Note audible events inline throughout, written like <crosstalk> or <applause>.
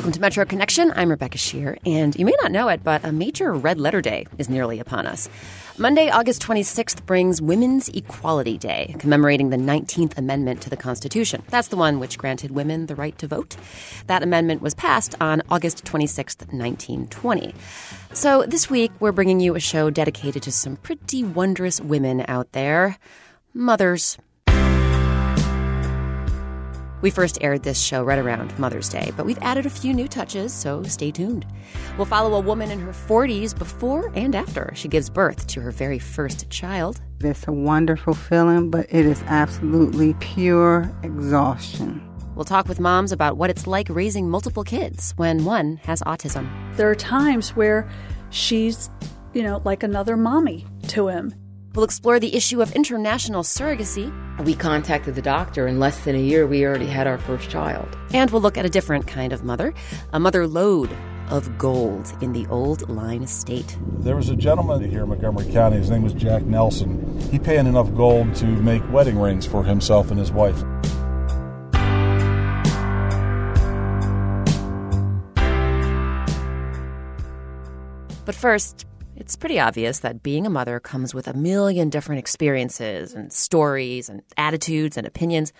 Welcome to Metro Connection. I'm Rebecca Sheir, and you may not know it, but a major red letter day is nearly upon us. Monday, August 26th brings Women's Equality Day, commemorating the 19th Amendment to the Constitution. That's the one which granted women the right to vote. That amendment was passed on August 26th, 1920. So this week, we're bringing you a show dedicated to some pretty wondrous women out there mothers. We first aired this show right around Mother's Day, but we've added a few new touches, so stay tuned. We'll follow a woman in her 40s before and after she gives birth to her very first child. It's a wonderful feeling, but it is absolutely pure exhaustion. We'll talk with moms about what it's like raising multiple kids when one has autism. There are times where she's, you know, like another mommy to him. We'll explore the issue of international surrogacy. We contacted the doctor. In less than a year, we already had our first child. And we'll look at a different kind of mother a mother lode of gold in the Old Line State. There was a gentleman here in Montgomery County. His name was Jack Nelson. He paid enough gold to make wedding rings for himself and his wife. But first, it's pretty obvious that being a mother comes with a million different experiences and stories and attitudes and opinions.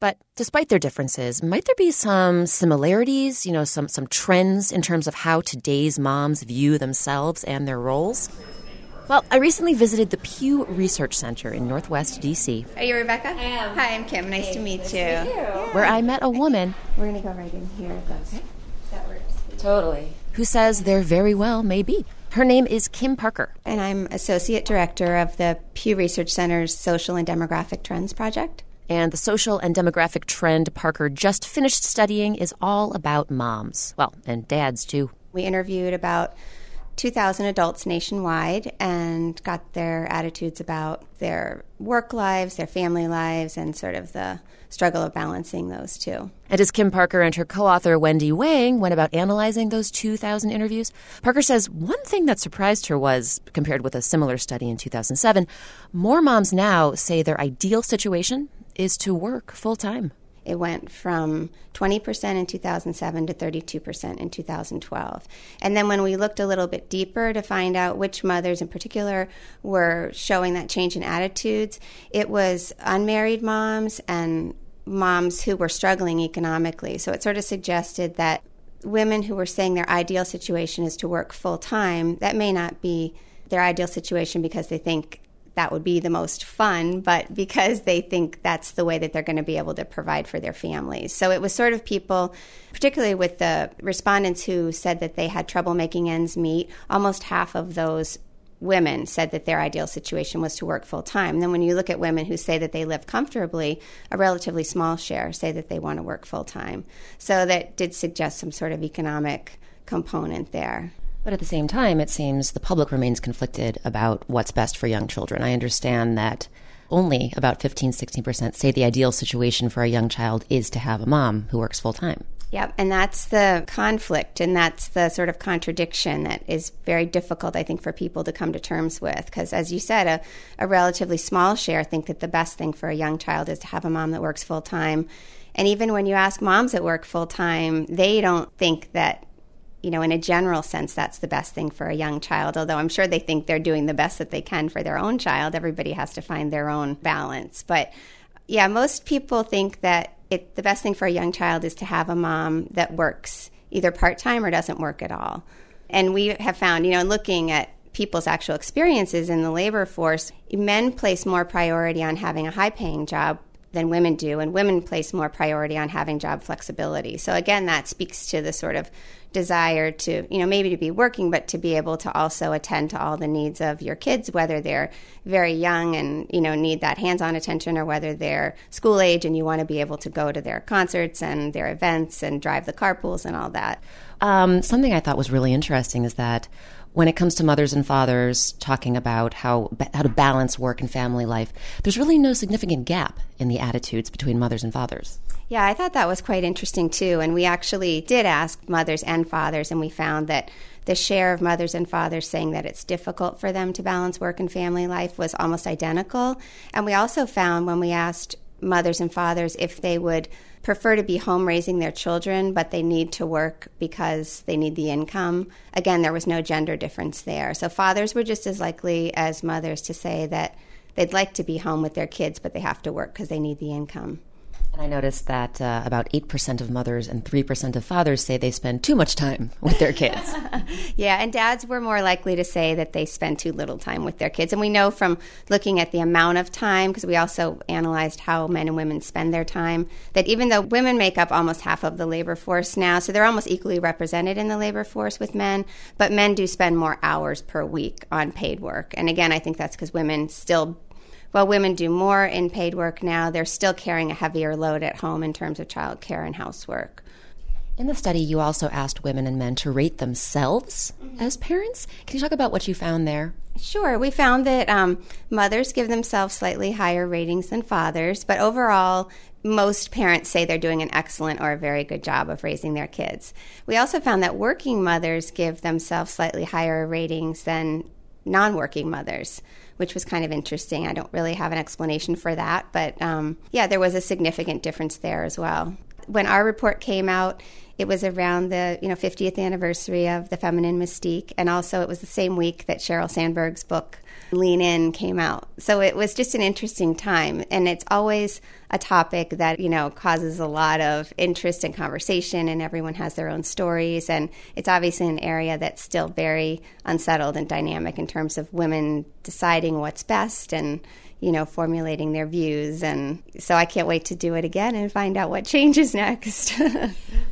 But despite their differences, might there be some similarities, you know, some, some trends in terms of how today's moms view themselves and their roles? Well, I recently visited the Pew Research Center in Northwest DC. Are you Rebecca? I am. Hi, I'm Kim. Nice hey, to meet nice you. To meet you. Where I met a woman. We're going to go right in here. That's, okay. That works. Totally. Who says there very well may be. Her name is Kim Parker. And I'm Associate Director of the Pew Research Center's Social and Demographic Trends Project. And the social and demographic trend Parker just finished studying is all about moms. Well, and dads too. We interviewed about 2,000 adults nationwide and got their attitudes about their work lives, their family lives, and sort of the struggle of balancing those two. And as Kim Parker and her co author Wendy Wang went about analyzing those 2,000 interviews, Parker says one thing that surprised her was, compared with a similar study in 2007, more moms now say their ideal situation is to work full time. It went from 20% in 2007 to 32% in 2012. And then when we looked a little bit deeper to find out which mothers in particular were showing that change in attitudes, it was unmarried moms and moms who were struggling economically. So it sort of suggested that women who were saying their ideal situation is to work full time, that may not be their ideal situation because they think that would be the most fun, but <laughs> because they think that's the way that they're going to be able to provide for their families. So it was sort of people, particularly with the respondents who said that they had trouble making ends meet, almost half of those women said that their ideal situation was to work full time. Then when you look at women who say that they live comfortably, a relatively small share say that they want to work full time. So that did suggest some sort of economic component there. But at the same time, it seems the public remains conflicted about what's best for young children. I understand that only about 15, 16% say the ideal situation for a young child is to have a mom who works full time. Yep, and that's the conflict, and that's the sort of contradiction that is very difficult, I think, for people to come to terms with. Because, as you said, a, a relatively small share think that the best thing for a young child is to have a mom that works full time. And even when you ask moms that work full time, they don't think that you know, in a general sense, that's the best thing for a young child. Although I'm sure they think they're doing the best that they can for their own child. Everybody has to find their own balance. But yeah, most people think that it, the best thing for a young child is to have a mom that works either part time or doesn't work at all. And we have found, you know, looking at people's actual experiences in the labor force, men place more priority on having a high paying job than women do, and women place more priority on having job flexibility. So, again, that speaks to the sort of desire to, you know, maybe to be working, but to be able to also attend to all the needs of your kids, whether they're very young and, you know, need that hands on attention or whether they're school age and you want to be able to go to their concerts and their events and drive the carpools and all that. Um, something I thought was really interesting is that when it comes to mothers and fathers talking about how how to balance work and family life, there's really no significant gap in the attitudes between mothers and fathers. Yeah, I thought that was quite interesting too. And we actually did ask mothers and fathers, and we found that the share of mothers and fathers saying that it's difficult for them to balance work and family life was almost identical. And we also found when we asked mothers and fathers if they would prefer to be home raising their children, but they need to work because they need the income. Again, there was no gender difference there. So fathers were just as likely as mothers to say that they'd like to be home with their kids, but they have to work because they need the income. And I noticed that uh, about 8% of mothers and 3% of fathers say they spend too much time with their kids. <laughs> yeah, and dads were more likely to say that they spend too little time with their kids. And we know from looking at the amount of time, because we also analyzed how men and women spend their time, that even though women make up almost half of the labor force now, so they're almost equally represented in the labor force with men, but men do spend more hours per week on paid work. And again, I think that's because women still while women do more in paid work now, they're still carrying a heavier load at home in terms of childcare and housework. In the study, you also asked women and men to rate themselves as parents. Can you talk about what you found there? Sure. We found that um, mothers give themselves slightly higher ratings than fathers, but overall, most parents say they're doing an excellent or a very good job of raising their kids. We also found that working mothers give themselves slightly higher ratings than non working mothers which was kind of interesting. I don't really have an explanation for that, but um, yeah, there was a significant difference there as well. When our report came out, it was around the you know 50th anniversary of the feminine mystique, and also it was the same week that Sheryl Sandberg's book Lean In came out. So it was just an interesting time. And it's always a topic that, you know, causes a lot of interest and conversation, and everyone has their own stories. And it's obviously an area that's still very unsettled and dynamic in terms of women deciding what's best and, you know, formulating their views. And so I can't wait to do it again and find out what changes <laughs> next.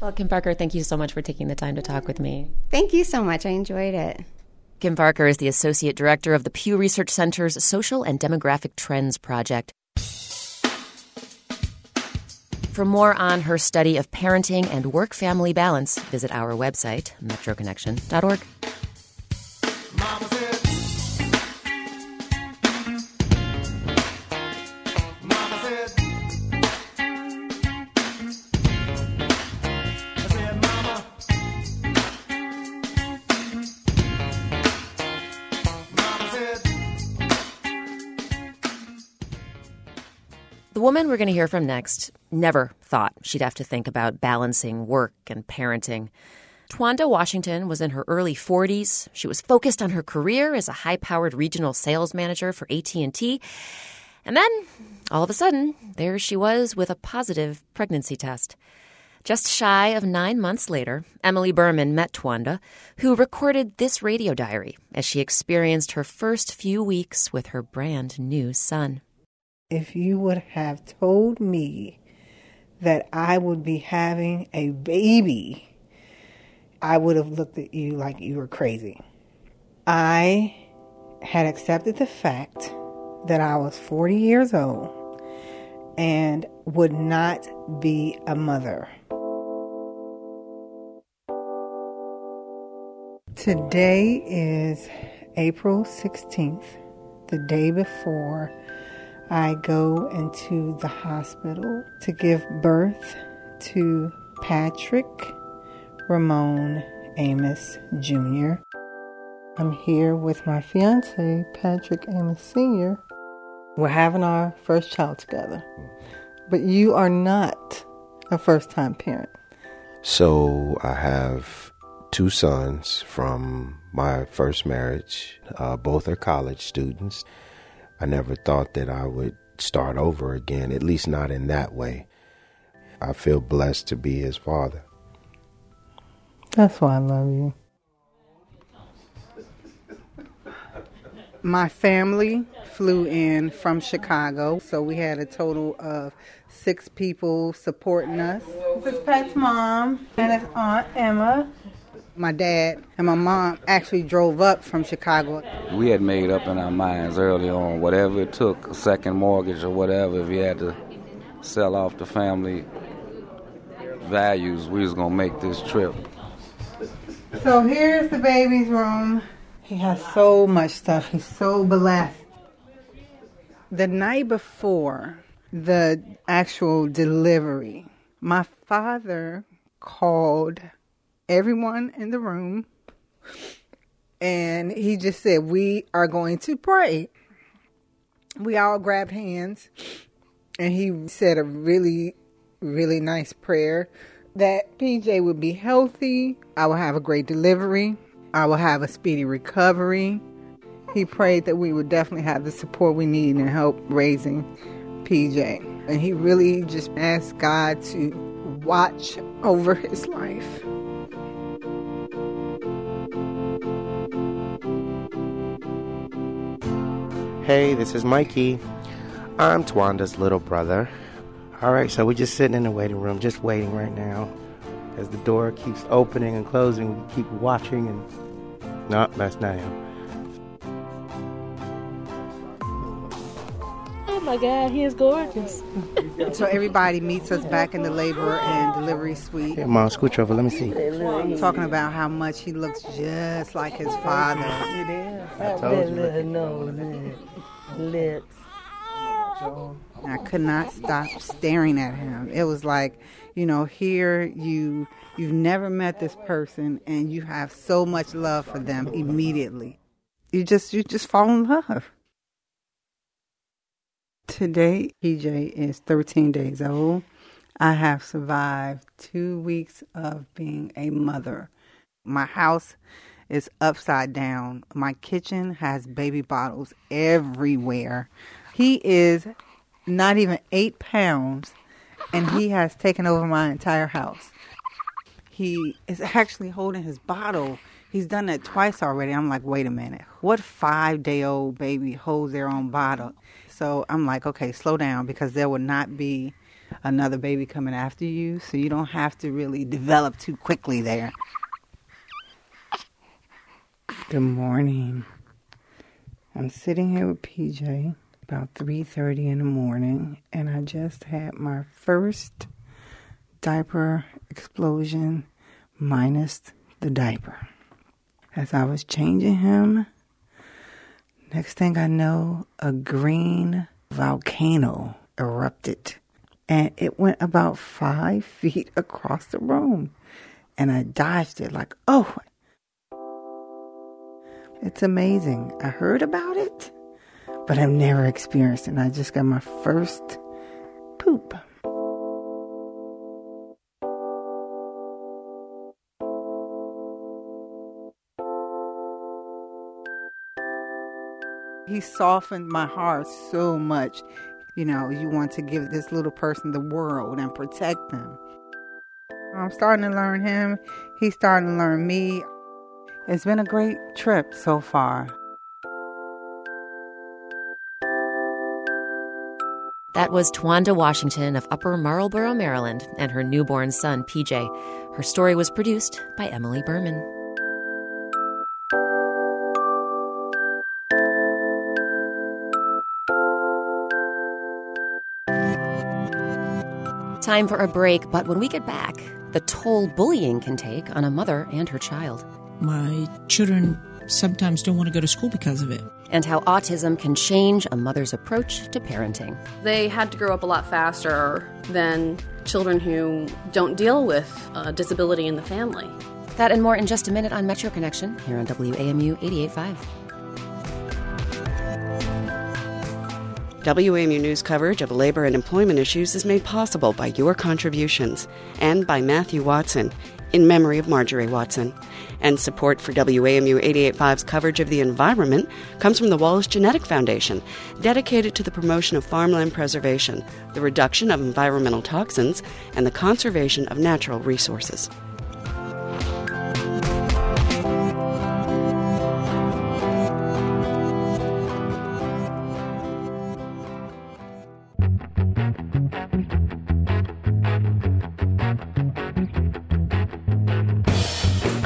well, Kim Parker, thank you so much for taking the time to talk with me. Thank you so much. I enjoyed it. Kim Parker is the Associate Director of the Pew Research Center's Social and Demographic Trends Project. For more on her study of parenting and work family balance, visit our website, metroconnection.org. woman we're going to hear from next never thought she'd have to think about balancing work and parenting. Twanda Washington was in her early 40s. She was focused on her career as a high-powered regional sales manager for AT&T. And then, all of a sudden, there she was with a positive pregnancy test. Just shy of nine months later, Emily Berman met Twanda, who recorded this radio diary as she experienced her first few weeks with her brand new son if you would have told me that I would be having a baby, I would have looked at you like you were crazy. I had accepted the fact that I was 40 years old and would not be a mother. Today is April 16th, the day before I go into the hospital to give birth to Patrick Ramon Amos Jr. I'm here with my fiance, Patrick Amos Sr. We're having our first child together. But you are not a first time parent. So I have two sons from my first marriage. Uh, both are college students. I never thought that I would start over again, at least not in that way. I feel blessed to be his father. That's why I love you. My family flew in from Chicago, so we had a total of six people supporting us. This is Pat's mom and his aunt Emma my dad and my mom actually drove up from Chicago. We had made up in our minds early on, whatever it took, a second mortgage or whatever, if we had to sell off the family values, we was gonna make this trip. So here's the baby's room. He has so much stuff. He's so blessed. The night before the actual delivery, my father called everyone in the room and he just said, We are going to pray. We all grabbed hands and he said a really really nice prayer that PJ would be healthy, I will have a great delivery, I will have a speedy recovery. He prayed that we would definitely have the support we need and help raising PJ. And he really just asked God to watch over his life. Hey, this is Mikey. I'm Twanda's little brother. All right, so we're just sitting in the waiting room, just waiting right now. As the door keeps opening and closing, we keep watching and. No, that's not him. My God, he is gorgeous. So everybody meets us back in the labor and delivery suite. Here, Mom, scooch over. Let me see. Talking about how much he looks just like his father. It is. I told you. Little nose, lips. I could not stop staring at him. It was like, you know, here you you've never met this person and you have so much love for them immediately. You just you just fall in love. Today, PJ is 13 days old. I have survived two weeks of being a mother. My house is upside down. My kitchen has baby bottles everywhere. He is not even eight pounds, and he has taken over my entire house. He is actually holding his bottle. He's done that twice already. I'm like, wait a minute. What five day old baby holds their own bottle? So I'm like, okay, slow down because there will not be another baby coming after you. So you don't have to really develop too quickly there. Good morning. I'm sitting here with PJ about 3:30 in the morning and I just had my first diaper explosion minus the diaper. As I was changing him, next thing I know, a green volcano erupted and it went about five <laughs> feet across the room. And I dodged it like, oh, it's amazing. I heard about it, but I've never experienced it. And I just got my first poop. He softened my heart so much. You know, you want to give this little person the world and protect them. I'm starting to learn him. He's starting to learn me. It's been a great trip so far. That was Twanda Washington of Upper Marlboro, Maryland, and her newborn son, PJ. Her story was produced by Emily Berman. Time for a break, but when we get back, the toll bullying can take on a mother and her child, My children sometimes don't want to go to school because of it. and how autism can change a mother's approach to parenting. They had to grow up a lot faster than children who don't deal with uh, disability in the family. That and more in just a minute on Metro Connection here on WAMU 88.5. WAMU News coverage of labor and employment issues is made possible by your contributions and by Matthew Watson, in memory of Marjorie Watson. And support for WAMU 88.5's coverage of the environment comes from the Wallace Genetic Foundation, dedicated to the promotion of farmland preservation, the reduction of environmental toxins, and the conservation of natural resources.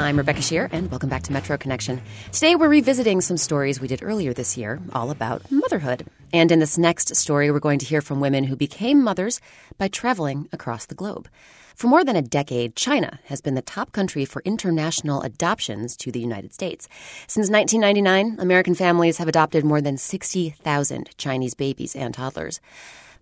I'm Rebecca Sheir, and welcome back to Metro Connection. Today, we're revisiting some stories we did earlier this year, all about motherhood. And in this next story, we're going to hear from women who became mothers by traveling across the globe. For more than a decade, China has been the top country for international adoptions to the United States. Since 1999, American families have adopted more than 60,000 Chinese babies and toddlers.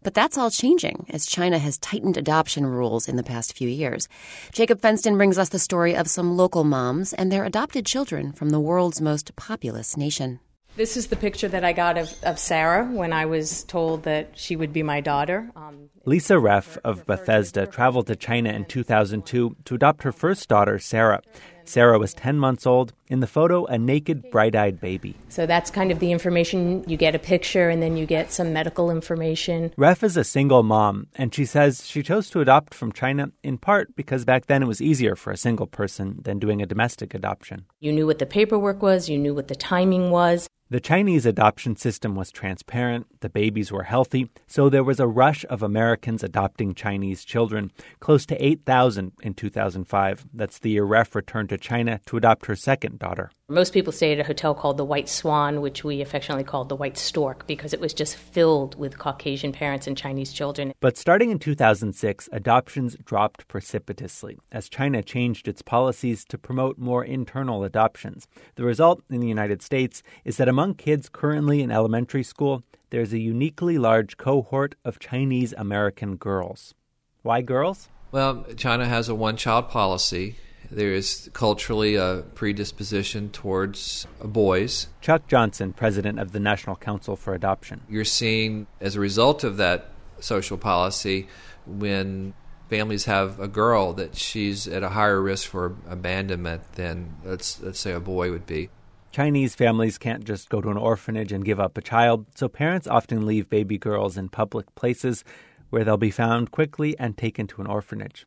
But that's all changing as China has tightened adoption rules in the past few years. Jacob Fenston brings us the story of some local moms and their adopted children from the world's most populous nation. This is the picture that I got of, of Sarah when I was told that she would be my daughter. Um, Lisa Reff of Bethesda traveled to China in 2002 to adopt her first daughter, Sarah. Sarah was 10 months old. In the photo, a naked, bright eyed baby. So that's kind of the information. You get a picture and then you get some medical information. Reff is a single mom, and she says she chose to adopt from China in part because back then it was easier for a single person than doing a domestic adoption. You knew what the paperwork was, you knew what the timing was. The Chinese adoption system was transparent, the babies were healthy, so there was a rush of Americans adopting Chinese children, close to 8,000 in 2005. That's the year Reff returned to China to adopt her second daughter. Most people stayed at a hotel called the White Swan, which we affectionately called the White Stork, because it was just filled with Caucasian parents and Chinese children. But starting in 2006, adoptions dropped precipitously as China changed its policies to promote more internal adoptions. The result in the United States is that among kids currently in elementary school, there's a uniquely large cohort of Chinese American girls. Why girls? Well, China has a one child policy there is culturally a predisposition towards boys. Chuck Johnson, president of the National Council for Adoption. You're seeing, as a result of that social policy, when families have a girl that she's at a higher risk for abandonment than let's let's say a boy would be. Chinese families can't just go to an orphanage and give up a child, so parents often leave baby girls in public places where they'll be found quickly and taken to an orphanage.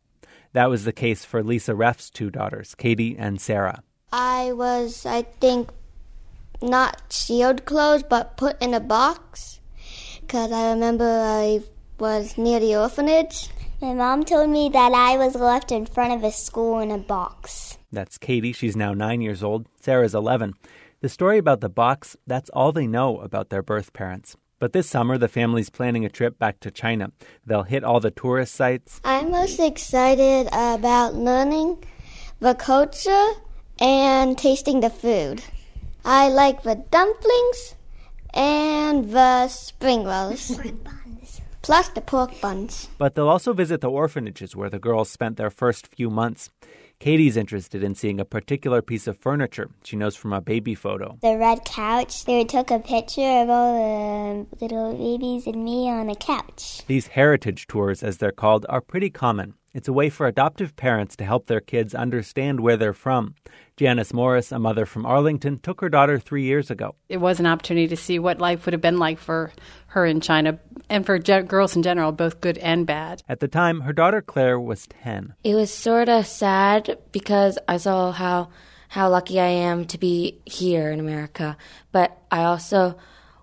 That was the case for Lisa Reff's two daughters, Katie and Sarah. I was, I think, not sealed closed, but put in a box. Because I remember I was near the orphanage. My mom told me that I was left in front of a school in a box. That's Katie. She's now nine years old. Sarah's 11. The story about the box, that's all they know about their birth parents. But this summer, the family's planning a trip back to China. They'll hit all the tourist sites. I'm most excited about learning the culture and tasting the food. I like the dumplings and the spring rolls. Plus the pork buns. But they'll also visit the orphanages where the girls spent their first few months. Katie's interested in seeing a particular piece of furniture she knows from a baby photo. The red couch. They took a picture of all the little babies and me on a couch. These heritage tours, as they're called, are pretty common. It's a way for adoptive parents to help their kids understand where they're from. Janice Morris, a mother from Arlington, took her daughter three years ago. It was an opportunity to see what life would have been like for her in China and for ge- girls in general, both good and bad. At the time, her daughter Claire was 10. It was sort of sad because I saw how how lucky I am to be here in America, but I also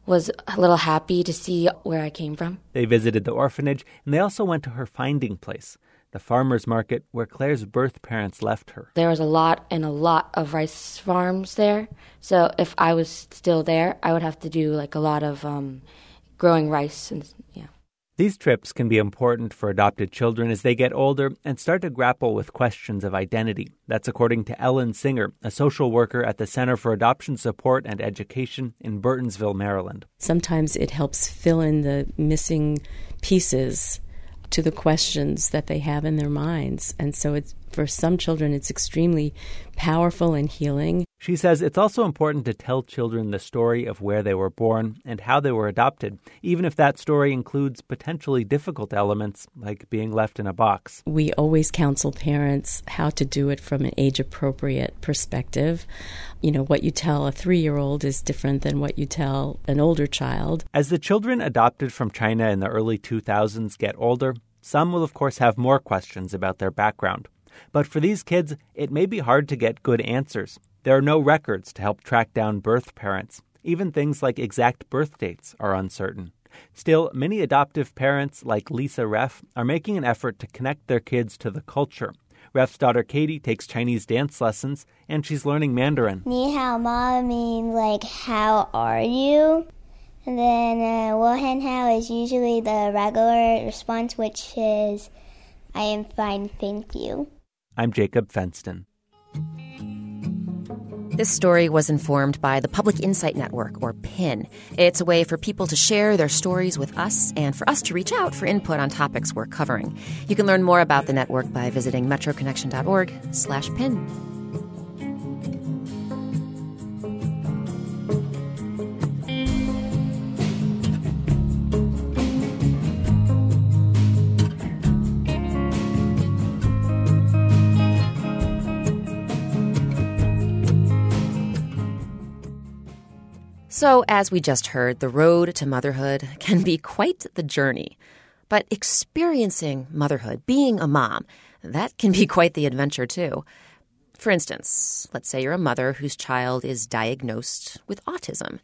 was a little happy to see where I came from. They visited the orphanage and they also went to her finding place the farmer's market where Claire's birth parents left her. There was a lot and a lot of rice farms there. So if I was still there, I would have to do like a lot of um, growing rice and yeah. These trips can be important for adopted children as they get older and start to grapple with questions of identity. That's according to Ellen Singer, a social worker at the Center for Adoption Support and Education in Burtonsville, Maryland. Sometimes it helps fill in the missing pieces to the questions that they have in their minds. And so it's for some children it's extremely powerful and healing. She says it's also important to tell children the story of where they were born and how they were adopted, even if that story includes potentially difficult elements like being left in a box. We always counsel parents how to do it from an age appropriate perspective. You know, what you tell a three year old is different than what you tell an older child. As the children adopted from China in the early 2000s get older, some will, of course, have more questions about their background. But for these kids, it may be hard to get good answers. There are no records to help track down birth parents. Even things like exact birth dates are uncertain. Still, many adoptive parents, like Lisa Reff, are making an effort to connect their kids to the culture. Reff's daughter Katie takes Chinese dance lessons, and she's learning Mandarin. Ni hao ma means like, how are you? And then uh, wo hen hao is usually the regular response, which is, I am fine, thank you. I'm Jacob Fenston. This story was informed by the Public Insight Network, or PIN. It's a way for people to share their stories with us and for us to reach out for input on topics we're covering. You can learn more about the network by visiting metroconnection.org slash PIN. So, as we just heard, the road to motherhood <laughs> can be quite the journey. But experiencing motherhood, being a mom, that can be quite the adventure too. For instance, let's say you're a mother whose child is diagnosed with autism.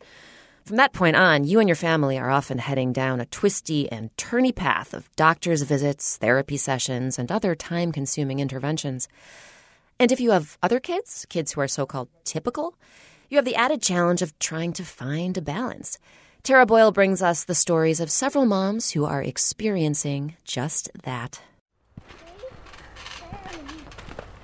From that point on, you and your family are often heading down a twisty and turny path of doctor's visits, therapy sessions, and other time consuming interventions. And if you have other kids, kids who are so called typical, you have the added challenge of trying to find a balance. Tara Boyle brings us the stories of several moms who are experiencing just that.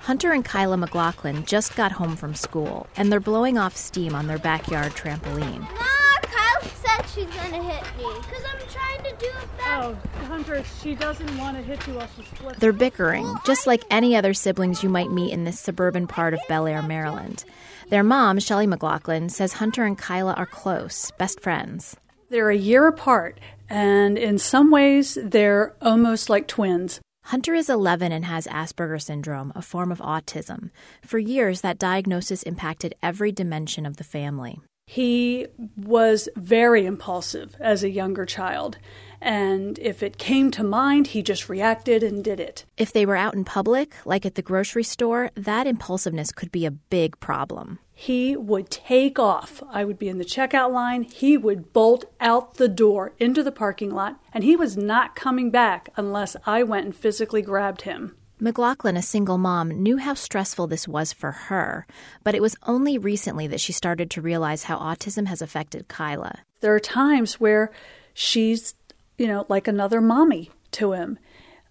Hunter and Kyla McLaughlin just got home from school, and they're blowing off steam on their backyard trampoline. Nah, Kyle said she's gonna hit me. Because I'm trying to do it back. Oh, Hunter, she doesn't want to hit you while she's flipping. They're bickering, just like any other siblings you might meet in this suburban part of Bel Air, Maryland. Their mom, Shelley McLaughlin, says Hunter and Kyla are close, best friends. They're a year apart, and in some ways, they're almost like twins. Hunter is 11 and has Asperger syndrome, a form of autism. For years, that diagnosis impacted every dimension of the family. He was very impulsive as a younger child, and if it came to mind, he just reacted and did it. If they were out in public, like at the grocery store, that impulsiveness could be a big problem. He would take off. I would be in the checkout line. He would bolt out the door into the parking lot, and he was not coming back unless I went and physically grabbed him. McLaughlin, a single mom, knew how stressful this was for her, but it was only recently that she started to realize how autism has affected Kyla. There are times where she's, you know, like another mommy to him.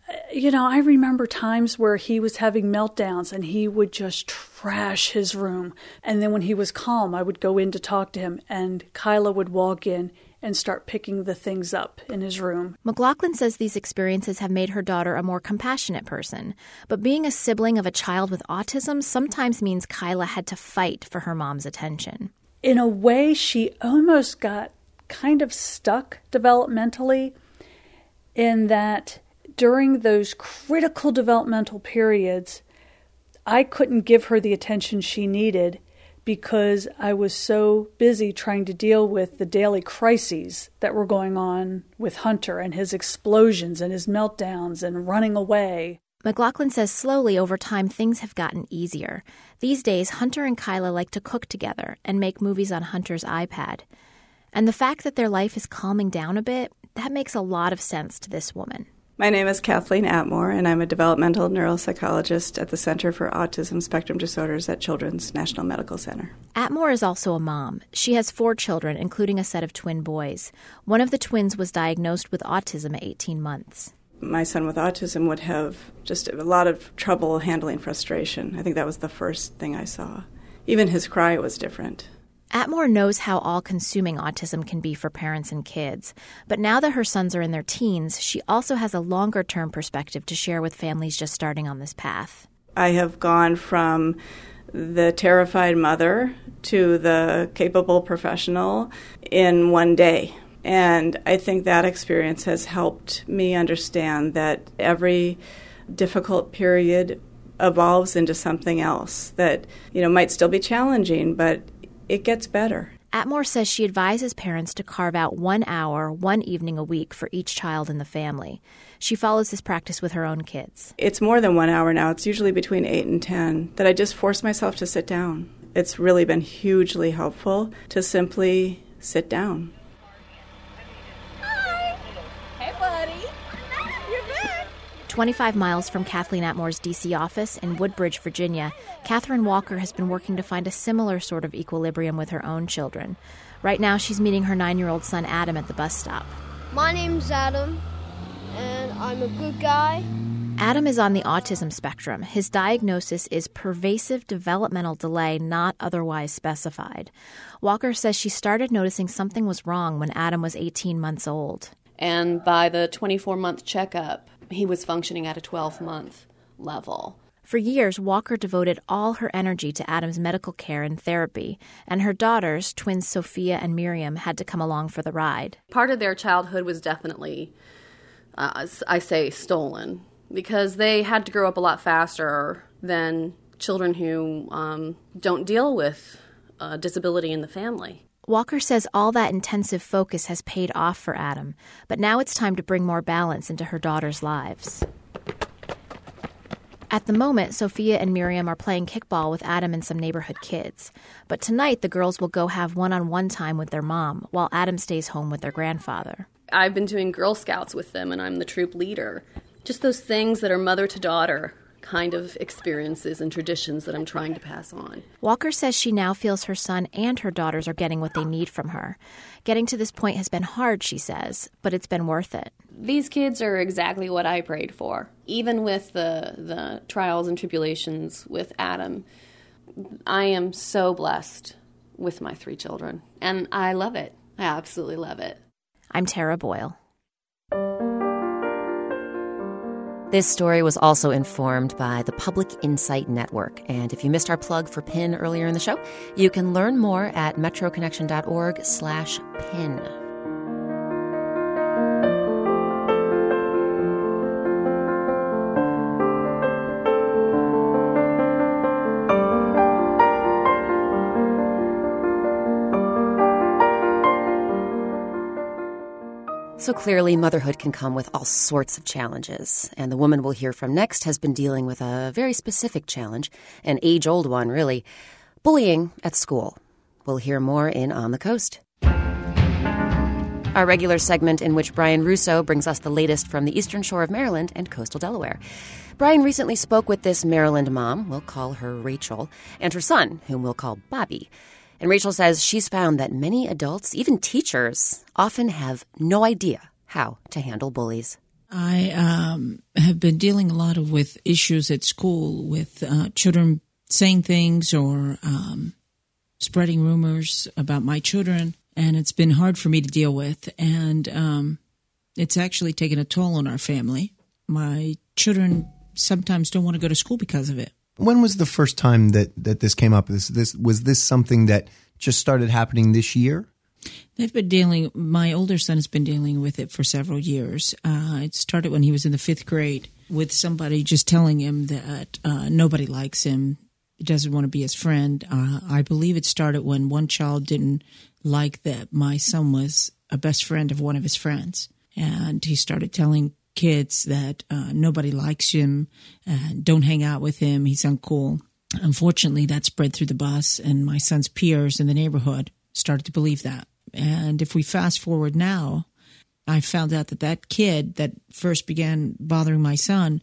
Uh, you know, I remember times where he was having meltdowns and he would just trash his room. And then when he was calm, I would go in to talk to him, and Kyla would walk in and start picking the things up in his room. McLaughlin says these experiences have made her daughter a more compassionate person, but being a sibling of a child with autism sometimes means Kyla had to fight for her mom's attention. In a way, she almost got kind of stuck developmentally in that during those critical developmental periods, I couldn't give her the attention she needed because I was so busy trying to deal with the daily crises that were going on with Hunter and his explosions and his meltdowns and running away. McLaughlin says slowly over time things have gotten easier. These days, Hunter and Kyla like to cook together and make movies on Hunter's iPad. And the fact that their life is calming down a bit, that makes a lot of sense to this woman. My name is Kathleen Atmore, and I'm a developmental neuropsychologist at the Center for Autism Spectrum Disorders at Children's National Medical Center. Atmore is also a mom. She has four children, including a set of twin boys. One of the twins was diagnosed with autism at 18 months. My son with autism would have just a lot of trouble handling frustration. I think that was the first thing I saw. Even his cry was different. Atmore knows how all consuming autism can be for parents and kids, but now that her sons are in their teens, she also has a longer term perspective to share with families just starting on this path. I have gone from the terrified mother to the capable professional in one day. And I think that experience has helped me understand that every difficult period evolves into something else that, you know, might still be challenging, but it gets better. Atmore says she advises parents to carve out one hour, one evening a week for each child in the family. She follows this practice with her own kids. It's more than one hour now, it's usually between 8 and 10 that I just force myself to sit down. It's really been hugely helpful to simply sit down. Hey, buddy. You're back. 25 miles from Kathleen Atmore's DC office in Woodbridge, Virginia, Catherine Walker has been working to find a similar sort of equilibrium with her own children. Right now, she's meeting her nine year old son Adam at the bus stop. My name's Adam, and I'm a good guy. Adam is on the autism spectrum. His diagnosis is pervasive developmental delay not otherwise specified. Walker says she started noticing something was wrong when Adam was 18 months old. And by the 24 month checkup, he was functioning at a 12 month level. For years, Walker devoted all her energy to Adam's medical care and therapy, and her daughters, twins Sophia and Miriam, had to come along for the ride. Part of their childhood was definitely, uh, I say, stolen because they had to grow up a lot faster than children who um, don't deal with uh, disability in the family. Walker says all that intensive focus has paid off for Adam, but now it's time to bring more balance into her daughter's lives. At the moment, Sophia and Miriam are playing kickball with Adam and some neighborhood kids. But tonight, the girls will go have one on one time with their mom, while Adam stays home with their grandfather. I've been doing Girl Scouts with them, and I'm the troop leader. Just those things that are mother to daughter kind of experiences and traditions that I'm trying to pass on. Walker says she now feels her son and her daughters are getting what they need from her. Getting to this point has been hard, she says, but it's been worth it. These kids are exactly what I prayed for. Even with the, the trials and tribulations with Adam, I am so blessed with my three children, and I love it. I absolutely love it. I'm Tara Boyle. This story was also informed by the Public Insight Network. And if you missed our plug for PIN earlier in the show, you can learn more at metroconnection.org slash PIN. So clearly, motherhood can come with all sorts of challenges. And the woman we'll hear from next has been dealing with a very specific challenge, an age old one, really bullying at school. We'll hear more in On the Coast. Our regular segment in which Brian Russo brings us the latest from the eastern shore of Maryland and coastal Delaware. Brian recently spoke with this Maryland mom, we'll call her Rachel, and her son, whom we'll call Bobby. And Rachel says she's found that many adults, even teachers, often have no idea how to handle bullies. I um, have been dealing a lot of with issues at school with uh, children saying things or um, spreading rumors about my children, and it's been hard for me to deal with. And um, it's actually taken a toll on our family. My children sometimes don't want to go to school because of it. When was the first time that, that this came up? This, this was this something that just started happening this year? They've been dealing. My older son has been dealing with it for several years. Uh, it started when he was in the fifth grade with somebody just telling him that uh, nobody likes him, doesn't want to be his friend. Uh, I believe it started when one child didn't like that my son was a best friend of one of his friends, and he started telling kids that uh, nobody likes him and don't hang out with him. He's uncool. Unfortunately, that spread through the bus, and my son's peers in the neighborhood started to believe that. And if we fast forward now, I found out that that kid that first began bothering my son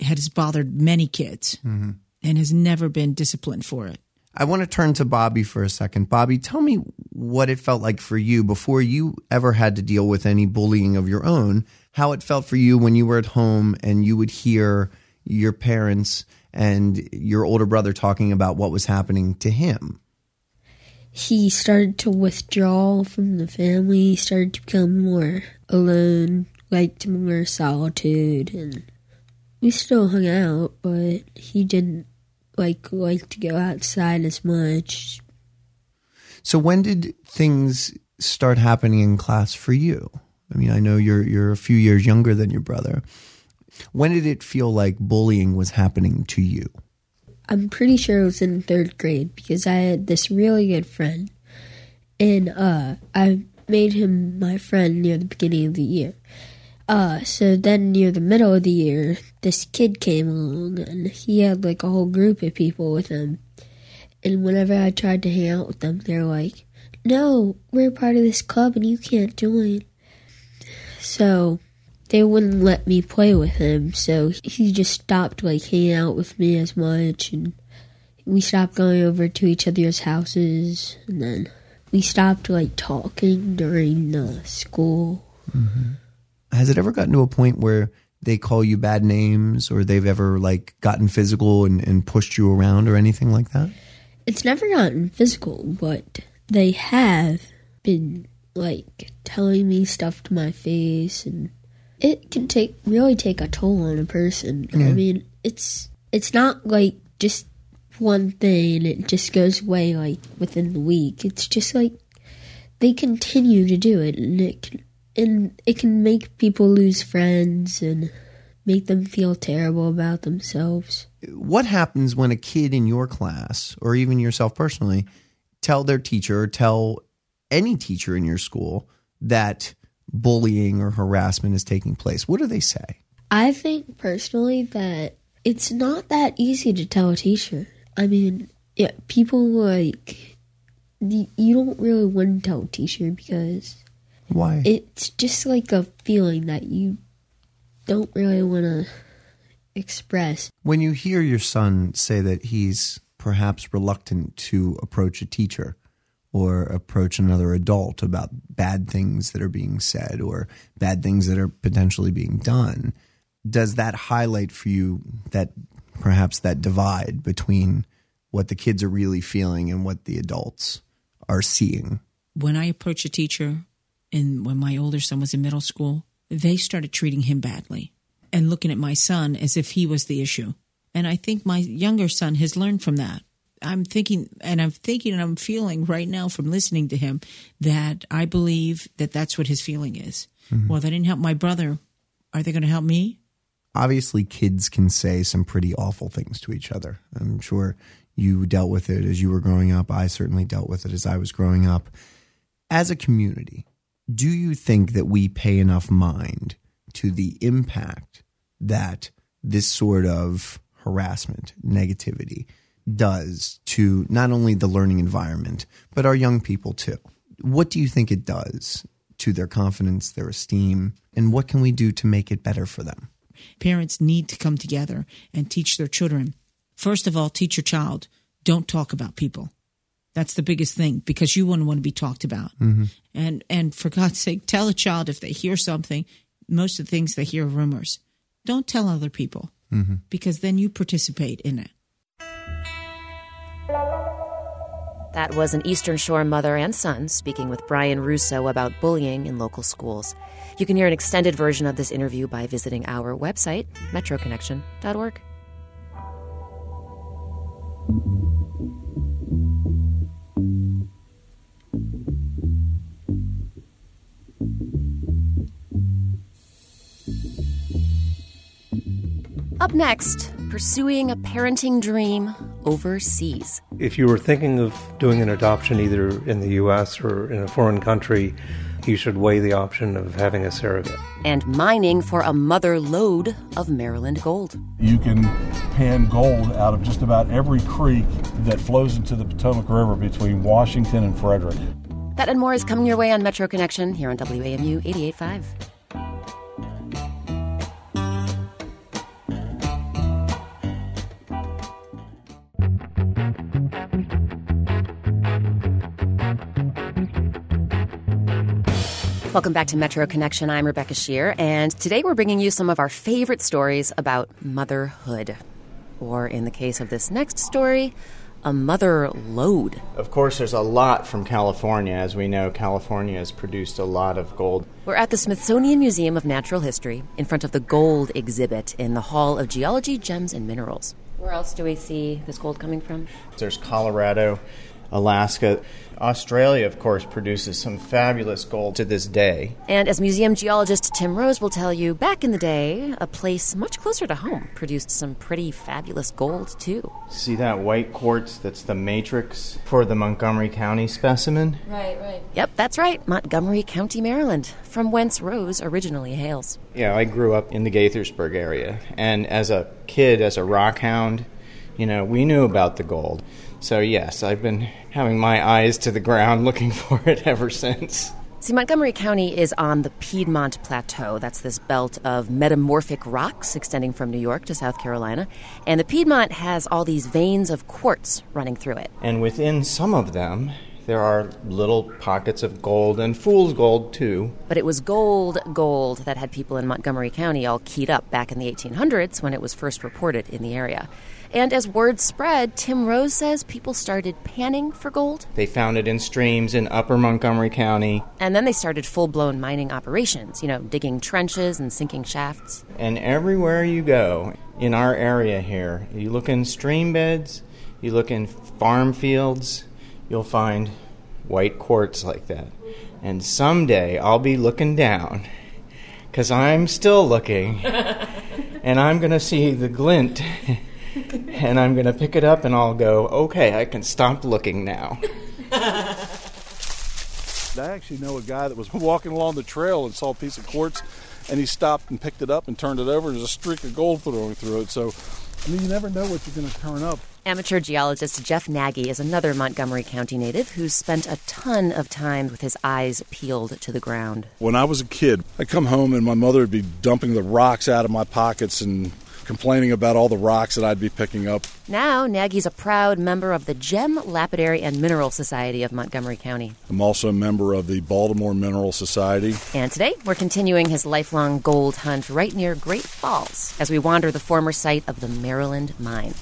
has bothered many kids mm-hmm. and has never been disciplined for it. I want to turn to Bobby for a second. Bobby, tell me what it felt like for you before you ever had to deal with any bullying of your own, how it felt for you when you were at home and you would hear your parents and your older brother talking about what was happening to him. He started to withdraw from the family, he started to become more alone, liked more solitude, and we still hung out, but he didn't like like to go outside as much. So when did things start happening in class for you? I mean, I know you're you're a few years younger than your brother. When did it feel like bullying was happening to you? I'm pretty sure it was in third grade because I had this really good friend, and uh, I made him my friend near the beginning of the year. Uh, so then near the middle of the year, this kid came along and he had like a whole group of people with him. And whenever I tried to hang out with them, they're like, no, we're part of this club and you can't join. So they wouldn't let me play with him. So he just stopped like hanging out with me as much and we stopped going over to each other's houses and then we stopped like talking during the school. Mm-hmm. Has it ever gotten to a point where they call you bad names or they've ever like gotten physical and, and pushed you around or anything like that? It's never gotten physical, but they have been like telling me stuff to my face and it can take really take a toll on a person. Yeah. I mean, it's it's not like just one thing it just goes away like within the week. It's just like they continue to do it and it can and it can make people lose friends and make them feel terrible about themselves. What happens when a kid in your class or even yourself personally tell their teacher or tell any teacher in your school that bullying or harassment is taking place, what do they say? I think personally that it's not that easy to tell a teacher. I mean, yeah, people like you don't really want to tell a teacher because Why? it's just like a feeling that you don't really want to express. When you hear your son say that he's perhaps reluctant to approach a teacher or approach another adult about bad things that are being said or bad things that are potentially being done, does that highlight for you that perhaps that divide between what the kids are really feeling and what the adults are seeing? When I approached a teacher, and when my older son was in middle school, they started treating him badly and looking at my son as if he was the issue. And I think my younger son has learned from that. I'm thinking, and I'm thinking, and I'm feeling right now from listening to him that I believe that that's what his feeling is. Mm-hmm. Well, they didn't help my brother. Are they going to help me? obviously kids can say some pretty awful things to each other. I'm sure you dealt with it as you were growing up. I certainly dealt with it as I was growing up. As a community, do you think that we pay enough mind to the impact that this sort of harassment, negativity does to not only the learning environment, but our young people too? What do you think it does to their confidence, their esteem, and what can we do to make it better for them? Parents need to come together and teach their children. First of all, teach your child don't talk about people. That's the biggest thing because you wouldn't want to be talked about. Mm-hmm. And and for God's sake, tell a child if they hear something, most of the things they hear are rumors. Don't tell other people Mm-hmm. because then you participate in it. That was an Eastern Shore mother and son speaking with Brian Russo about bullying in local schools. You can hear an extended version of this interview by visiting our website, metroconnection.org. Up next, pursuing a parenting dream overseas. If you were thinking of doing an adoption either in the U.S. or in a foreign country, you should weigh the option of having a surrogate. and mining for a mother lode of Maryland gold. You can pan gold out of just about every creek that flows into the Potomac River between Washington and Frederick. That and more is coming your way on Metro Connection here on WAMU 88.5. Welcome back to Metro Connection. I'm Rebecca Sheir, and today we're bringing you some of our favorite stories about motherhood. Or, in the case of this next story, a mother lode. Of course, there's a lot from California. As we know, California has produced a lot of gold. We're at the Smithsonian Museum of Natural History in front of the gold exhibit in the Hall of Geology, Gems, and Minerals. Where else do we see this gold coming from? There's Colorado, Alaska. Australia, of course, produces some fabulous gold to this day. And as museum geologist Tim Rose will tell you, back in the day, a place much closer to home produced some pretty fabulous gold, too. See that white quartz that's the matrix for the Montgomery County specimen? Right, right. Yep, that's right. Montgomery County, Maryland, from whence Rose originally hails. Yeah, I grew up in the Gaithersburg area. And as a kid, as a rock hound, you know, we knew about the gold. So, yes, I've been having my eyes to the ground <laughs> looking for it ever since. See, Montgomery County is on the Piedmont Plateau. That's this belt of metamorphic rocks extending from New York to South Carolina. And the Piedmont has all these veins of quartz running through it. And within some of them, there are little pockets of gold and fool's gold, too. But it was gold, gold that had people in Montgomery County all keyed up back in the 1800s when it was first reported in the area. And as word spread, Tim Rose says people started panning for gold, They found it in streams in upper Montgomery County. and then they started full blown mining operations, you know, digging trenches and sinking shafts. And everywhere you go in our area here, you look in stream beds, you look in farm fields, you'll find white quartz like that. And someday I'll be looking down because I'm still looking <laughs> and I'm going to see the glint <laughs> <laughs> and I'm going to pick it up and I'll go, okay, I can stop looking now. <laughs> I actually know a guy that was <laughs> walking along the trail and saw a piece of quartz, and he stopped and picked it up and turned it over. There's a streak of gold flowing through it. So, I mean, you never know what you're going to turn up. Amateur geologist Jeff Nagy is another Montgomery County native who's spent a ton of time with his eyes peeled to the ground. When I was a kid, I'd come home and my mother would be dumping the rocks out of my pockets and complaining about all the rocks that I'd be picking up. Now, Nagy's a proud member of the Gem, Lapidary, and Mineral Society of Montgomery County. I'm also a member of the Baltimore Mineral Society. And today, we're continuing his lifelong gold hunt right near Great Falls as we wander the former site of the Maryland Mine.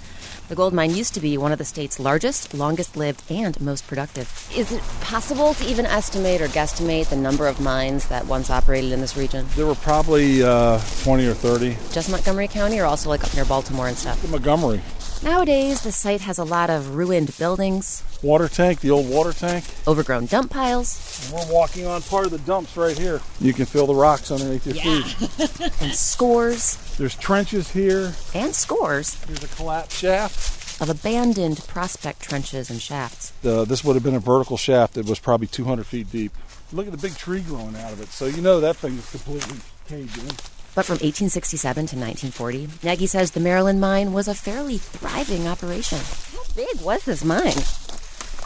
The gold mine used to be one of the state's largest, longest lived, and most productive. Is it possible to even estimate or guesstimate the number of mines that once operated in this region? There were probably uh, 20 or 30. Just Montgomery County or also like up near Baltimore and stuff? Montgomery. Nowadays, the site has a lot of ruined buildings, Water tank, the old water tank. overgrown dump piles, And we're walking on part of the dumps right here. You can feel the rocks underneath your feet. <laughs> and scores There's trenches here. and scores There's a collapsed shaft. of abandoned prospect trenches and shafts. Uh, this would have been a vertical shaft that was probably 200 feet deep. Look at the big tree growing out of it. So you know that thing is completely caved in. But from 1867 to 1940, Nagy says the Maryland mine was a fairly thriving operation. How big was this mine?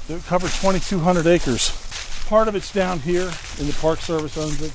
It covered 2,200 acres. Part of it's down here, and the Park Service owns it.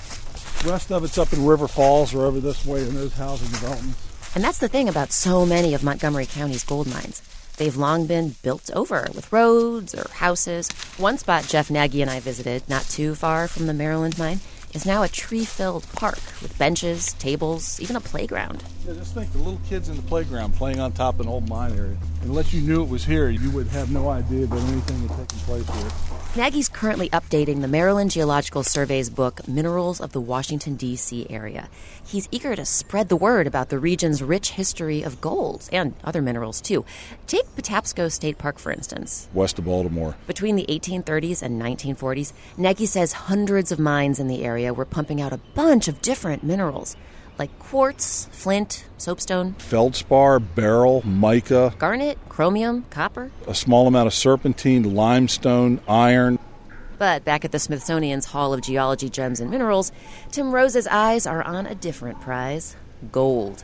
The rest of it's up in River Falls or over this way in those housing developments. And that's the thing about so many of Montgomery County's gold mines. They've long been built over with roads or houses. One spot Jeff Nagy and I visited, not too far from the Maryland mine, is now a tree filled park with benches, tables, even a playground. Yeah, just think the little kids in the playground playing on top of an old mine area. Unless you knew it was here, you would have no idea that anything had taken place here. Nagy's currently updating the Maryland Geological Survey's book, Minerals of the Washington, D.C. Area. He's eager to spread the word about the region's rich history of gold and other minerals, too. Take Patapsco State Park, for instance. West of Baltimore. Between the 1830s and 1940s, Nagy says hundreds of mines in the area were pumping out a bunch of different minerals, like quartz, flint, soapstone, Feldspar, beryl, mica, garnet, chromium, copper. a small amount of serpentine, limestone, iron. But back at the Smithsonian's Hall of Geology, Gems, and Minerals, Tim Rose's eyes are on a different prize gold.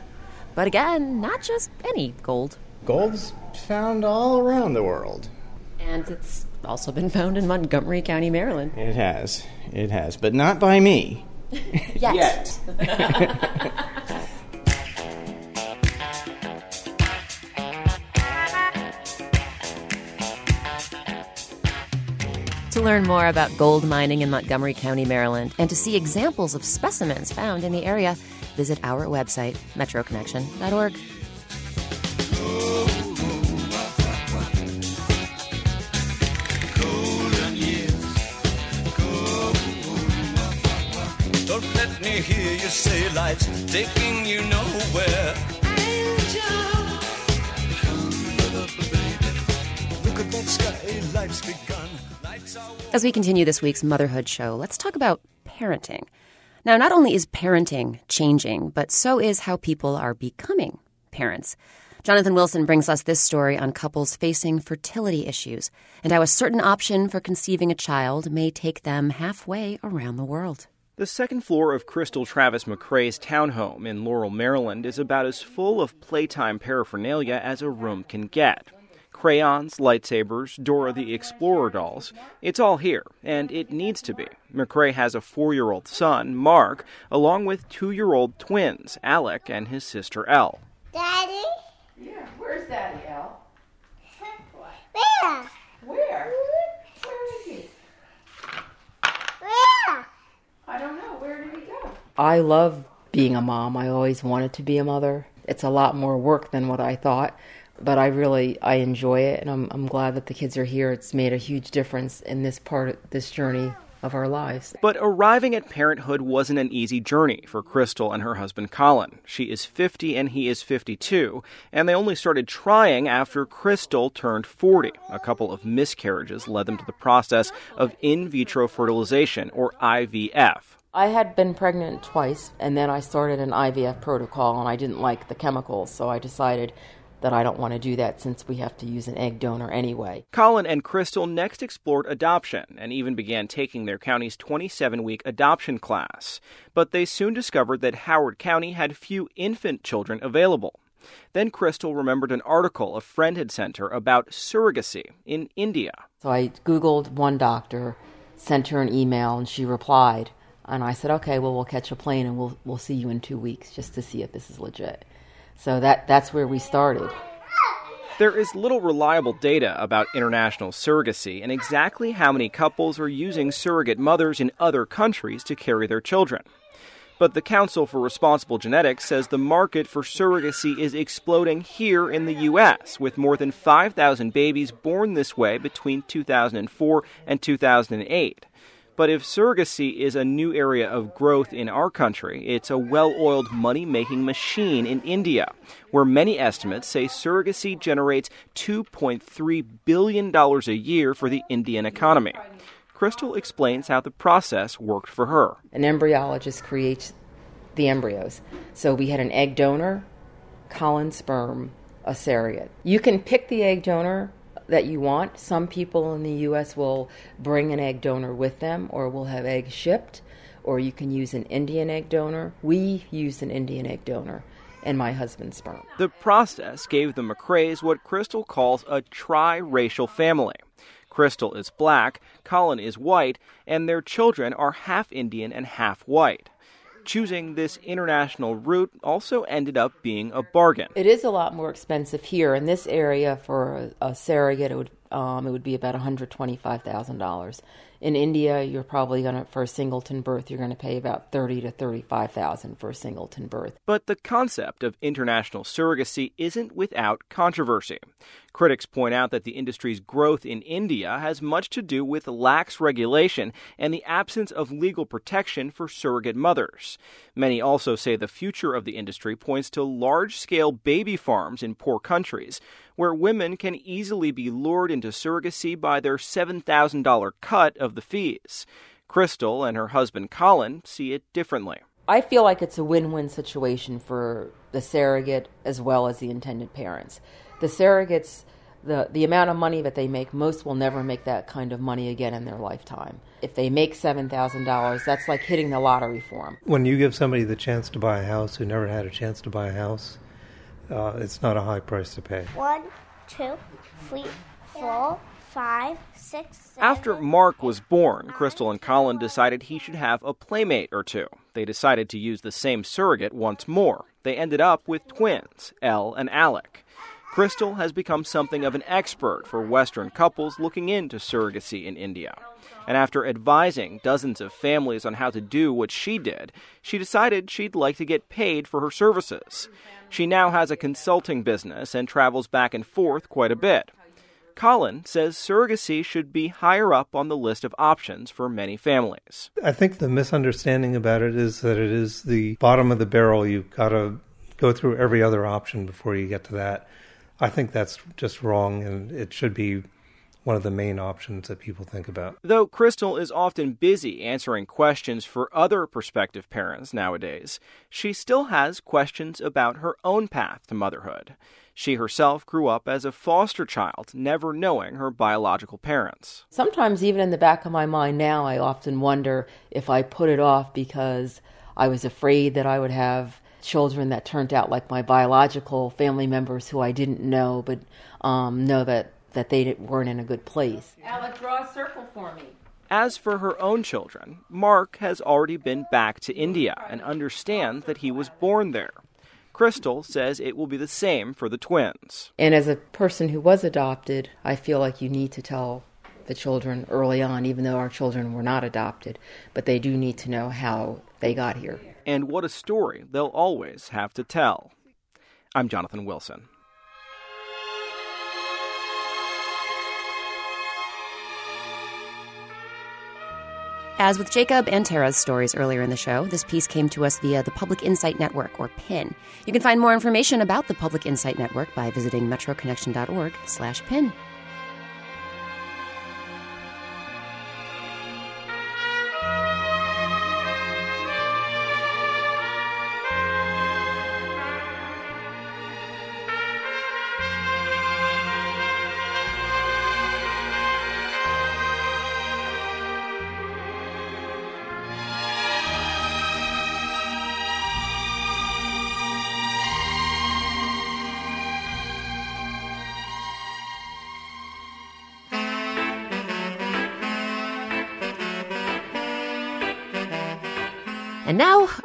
But again, not just any gold. Gold's found all around the world. And it's also been found in Montgomery County, Maryland. It has. It has. But not by me. <laughs> Yet. <laughs> To learn more about gold mining in Montgomery County, Maryland, and to see examples of specimens found in the area, visit our website, metroconnection.org. say life's taking you nowhere. As we continue this week's Motherhood Show, let's talk about parenting. Now, not only is parenting changing, but so is how people are becoming parents. Jonathan Wilson brings us this story on couples facing fertility issues and how a certain option for conceiving a child may take them halfway around the world. The second floor of Crystal Travis McCrae's townhome in Laurel, Maryland is about as full of playtime paraphernalia as a room can get. Crayons, lightsabers, Dora the Explorer dolls. It's all here, and it needs to be. McCrae has a four year old son, Mark, along with two year old twins, Alec and his sister Elle. Daddy? Yeah, where's Daddy, Al? <laughs> Where? Where? Where is he? Where? I don't know. Where did he go? I love being a mom. I always wanted to be a mother. It's a lot more work than what I thought, but I really I enjoy it, and I'm I'm glad that the kids are here. It's made a huge difference in this part of this journey of our lives. But arriving at parenthood wasn't an easy journey for Crystal and her husband Colin. She is 50 and he is 52, and they only started trying after Crystal turned 40. A couple of miscarriages led them to the process of in vitro fertilization, or IVF. I had been pregnant twice, and then I started an IVF protocol, and I didn't like the chemicals, so I decided that I don't want to do that since we have to use an egg donor anyway. Colin and Crystal next explored adoption and even began taking their county's 27 week adoption class. But they soon discovered that Howard County had few infant children available. Then Crystal remembered an article a friend had sent her about surrogacy in India. So I Googled one doctor, sent her an email, and she replied. And I said, okay, well, we'll catch a plane and we'll, we'll see you in two weeks just to see if this is legit. So that, that's where we started. There is little reliable data about international surrogacy and exactly how many couples are using surrogate mothers in other countries to carry their children. But the Council for Responsible Genetics says the market for surrogacy is exploding here in the U.S., with more than 5,000 babies born this way between 2004 and 2008. But if surrogacy is a new area of growth in our country, it's a well oiled money making machine in India, where many estimates say surrogacy generates $2.3 billion a year for the Indian economy. Crystal explains how the process worked for her. An embryologist creates the embryos. So we had an egg donor, Colin sperm, a surrogate. You can pick the egg donor that you want. Some people in the U.S. will bring an egg donor with them or will have eggs shipped, or you can use an Indian egg donor. We used an Indian egg donor and my husband's sperm. The process gave the McCraes what Crystal calls a triracial family. Crystal is black, Colin is white, and their children are half Indian and half white choosing this international route also ended up being a bargain. It is a lot more expensive here in this area for a, a surrogate. It would um, it would be about one hundred twenty five thousand dollars. In India, you're probably going to for a singleton birth, you're going to pay about thirty to thirty five thousand for a singleton birth. But the concept of international surrogacy isn't without controversy. Critics point out that the industry's growth in India has much to do with lax regulation and the absence of legal protection for surrogate mothers. Many also say the future of the industry points to large scale baby farms in poor countries, where women can easily be lured into surrogacy by their $7,000 cut of the fees. Crystal and her husband Colin see it differently. I feel like it's a win win situation for the surrogate as well as the intended parents the surrogates the, the amount of money that they make, most will never make that kind of money again in their lifetime. If they make $7,000, that's like hitting the lottery for them. When you give somebody the chance to buy a house who never had a chance to buy a house, uh, it's not a high price to pay. One, two, three, four, five, six. Seven, After Mark was born, Crystal and Colin decided he should have a playmate or two. They decided to use the same surrogate once more. They ended up with twins, Elle and Alec. Crystal has become something of an expert for Western couples looking into surrogacy in India. And after advising dozens of families on how to do what she did, she decided she'd like to get paid for her services. She now has a consulting business and travels back and forth quite a bit. Colin says surrogacy should be higher up on the list of options for many families. I think the misunderstanding about it is that it is the bottom of the barrel. You've got to go through every other option before you get to that. I think that's just wrong, and it should be one of the main options that people think about. Though Crystal is often busy answering questions for other prospective parents nowadays, she still has questions about her own path to motherhood. She herself grew up as a foster child, never knowing her biological parents. Sometimes, even in the back of my mind now, I often wonder if I put it off because I was afraid that I would have children that turned out like my biological family members who I didn't know, but um, know that, that they weren't in a good place. Alec, draw a circle for me. As for her own children, Mark has already been back to India and understands that he was born there. Crystal says it will be the same for the twins. And as a person who was adopted, I feel like you need to tell the children early on, even though our children were not adopted, but they do need to know how they got here. And what a story they'll always have to tell. I'm Jonathan Wilson. As with Jacob and Tara's stories earlier in the show, this piece came to us via the Public Insight Network, or PIN. You can find more information about the Public Insight Network by visiting metroconnection.org slash PIN.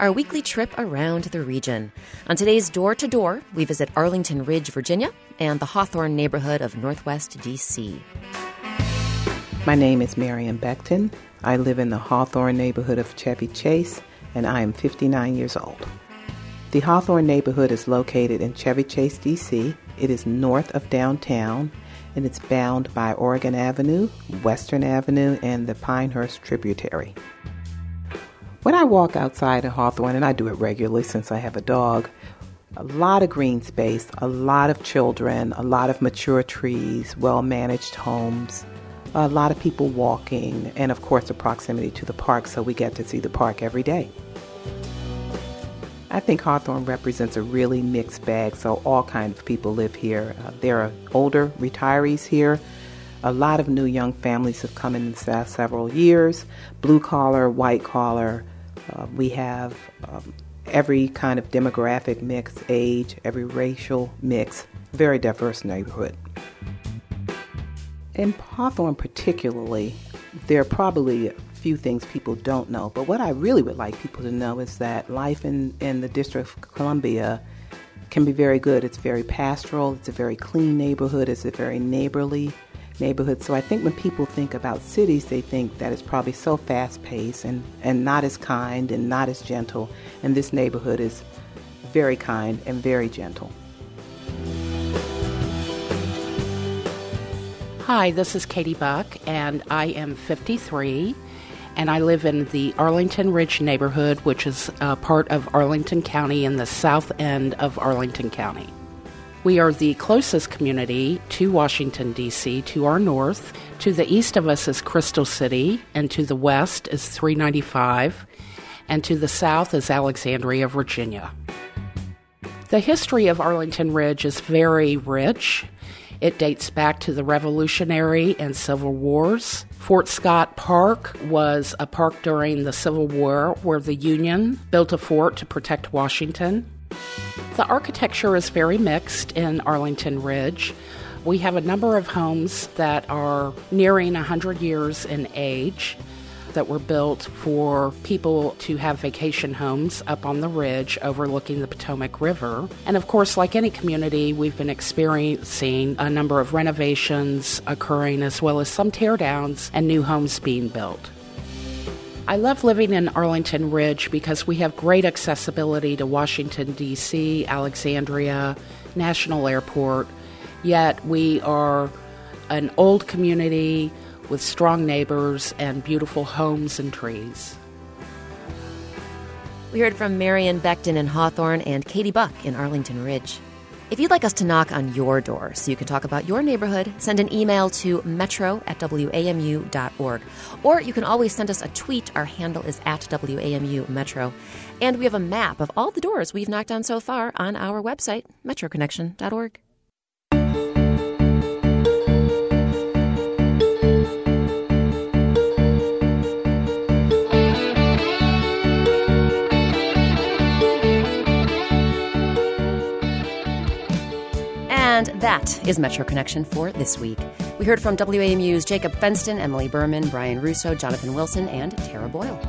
Our weekly trip around the region. On today's Door to Door, we visit Arlington Ridge, Virginia, and the Hawthorne neighborhood of Northwest D.C. My name is Marion Beckton. I live in the Hawthorne neighborhood of Chevy Chase, and I am 59 years old. The Hawthorne neighborhood is located in Chevy Chase, D.C. It is north of downtown, and it's bound by Oregon Avenue, Western Avenue, and the Pinehurst tributary. When I walk outside in Hawthorne, and I do it regularly since I have a dog, a lot of green space, a lot of children, a lot of mature trees, well managed homes, a lot of people walking, and of course, the proximity to the park, so we get to see the park every day. I think Hawthorne represents a really mixed bag, so all kinds of people live here. Uh, there are older retirees here. A lot of new young families have come in the last several years. Blue collar, white collar. Uh, we have um, every kind of demographic mix, age, every racial mix. Very diverse neighborhood. In Hawthorne, particularly, there are probably a few things people don't know, but what I really would like people to know is that life in, in the District of Columbia can be very good. It's very pastoral, it's a very clean neighborhood, it's a very neighborly neighborhood. So I think when people think about cities, they think that it's probably so fast paced and, and not as kind and not as gentle. And this neighborhood is very kind and very gentle. Hi, this is Katie Buck, and I am 53, and I live in the Arlington Ridge neighborhood, which is uh, part of Arlington County in the south end of Arlington County. We are the closest community to Washington, D.C., to our north. To the east of us is Crystal City, and to the west is 395, and to the south is Alexandria, Virginia. The history of Arlington Ridge is very rich. It dates back to the Revolutionary and Civil Wars. Fort Scott Park was a park during the Civil War where the Union built a fort to protect Washington. The architecture is very mixed in Arlington Ridge. We have a number of homes that are nearing 100 years in age that were built for people to have vacation homes up on the ridge overlooking the Potomac River. And of course, like any community, we've been experiencing a number of renovations occurring as well as some teardowns and new homes being built. I love living in Arlington Ridge because we have great accessibility to Washington, D.C., Alexandria, National Airport, yet we are an old community with strong neighbors and beautiful homes and trees. We heard from Marion Beckton in Hawthorne and Katie Buck in Arlington Ridge. If you'd like us to knock on your door so you can talk about your neighborhood, send an email to metro at wamu.org. Or you can always send us a tweet. Our handle is at WAMU Metro. And we have a map of all the doors we've knocked on so far on our website, metroconnection.org. And that is Metro Connection for this week. We heard from WAMU's Jacob Fenston, Emily Berman, Brian Russo, Jonathan Wilson, and Tara Boyle.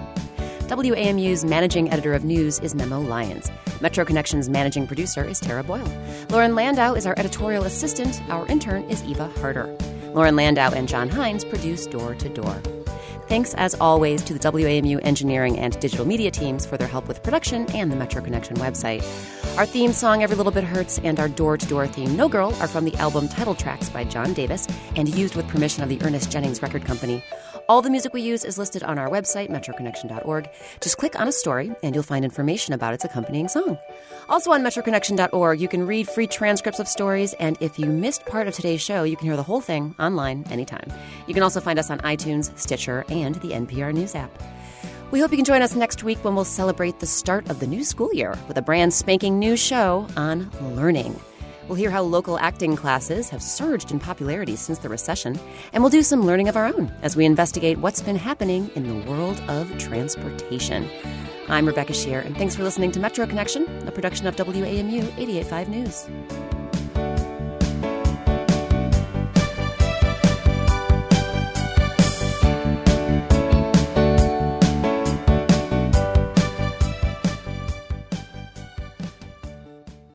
WAMU's managing editor of news is Memo Lyons. Metro Connection's managing producer is Tara Boyle. Lauren Landau is our editorial assistant. Our intern is Eva Harder. Lauren Landau and John Hines produce Door to Door. Thanks, as always, to the WAMU engineering and digital media teams for their help with production and the Metro Connection website. Our theme song, Every Little Bit Hurts, and our door to door theme, No Girl, are from the album title tracks by John Davis and used with permission of the Ernest Jennings Record Company. All the music we use is listed on our website, metroconnection.org. Just click on a story and you'll find information about its accompanying song. Also on metroconnection.org, you can read free transcripts of stories, and if you missed part of today's show, you can hear the whole thing online anytime. You can also find us on iTunes, Stitcher, and the NPR News app. We hope you can join us next week when we'll celebrate the start of the new school year with a brand spanking new show on learning. We'll hear how local acting classes have surged in popularity since the recession, and we'll do some learning of our own as we investigate what's been happening in the world of transportation. I'm Rebecca Sheir, and thanks for listening to Metro Connection, a production of WAMU 885 News.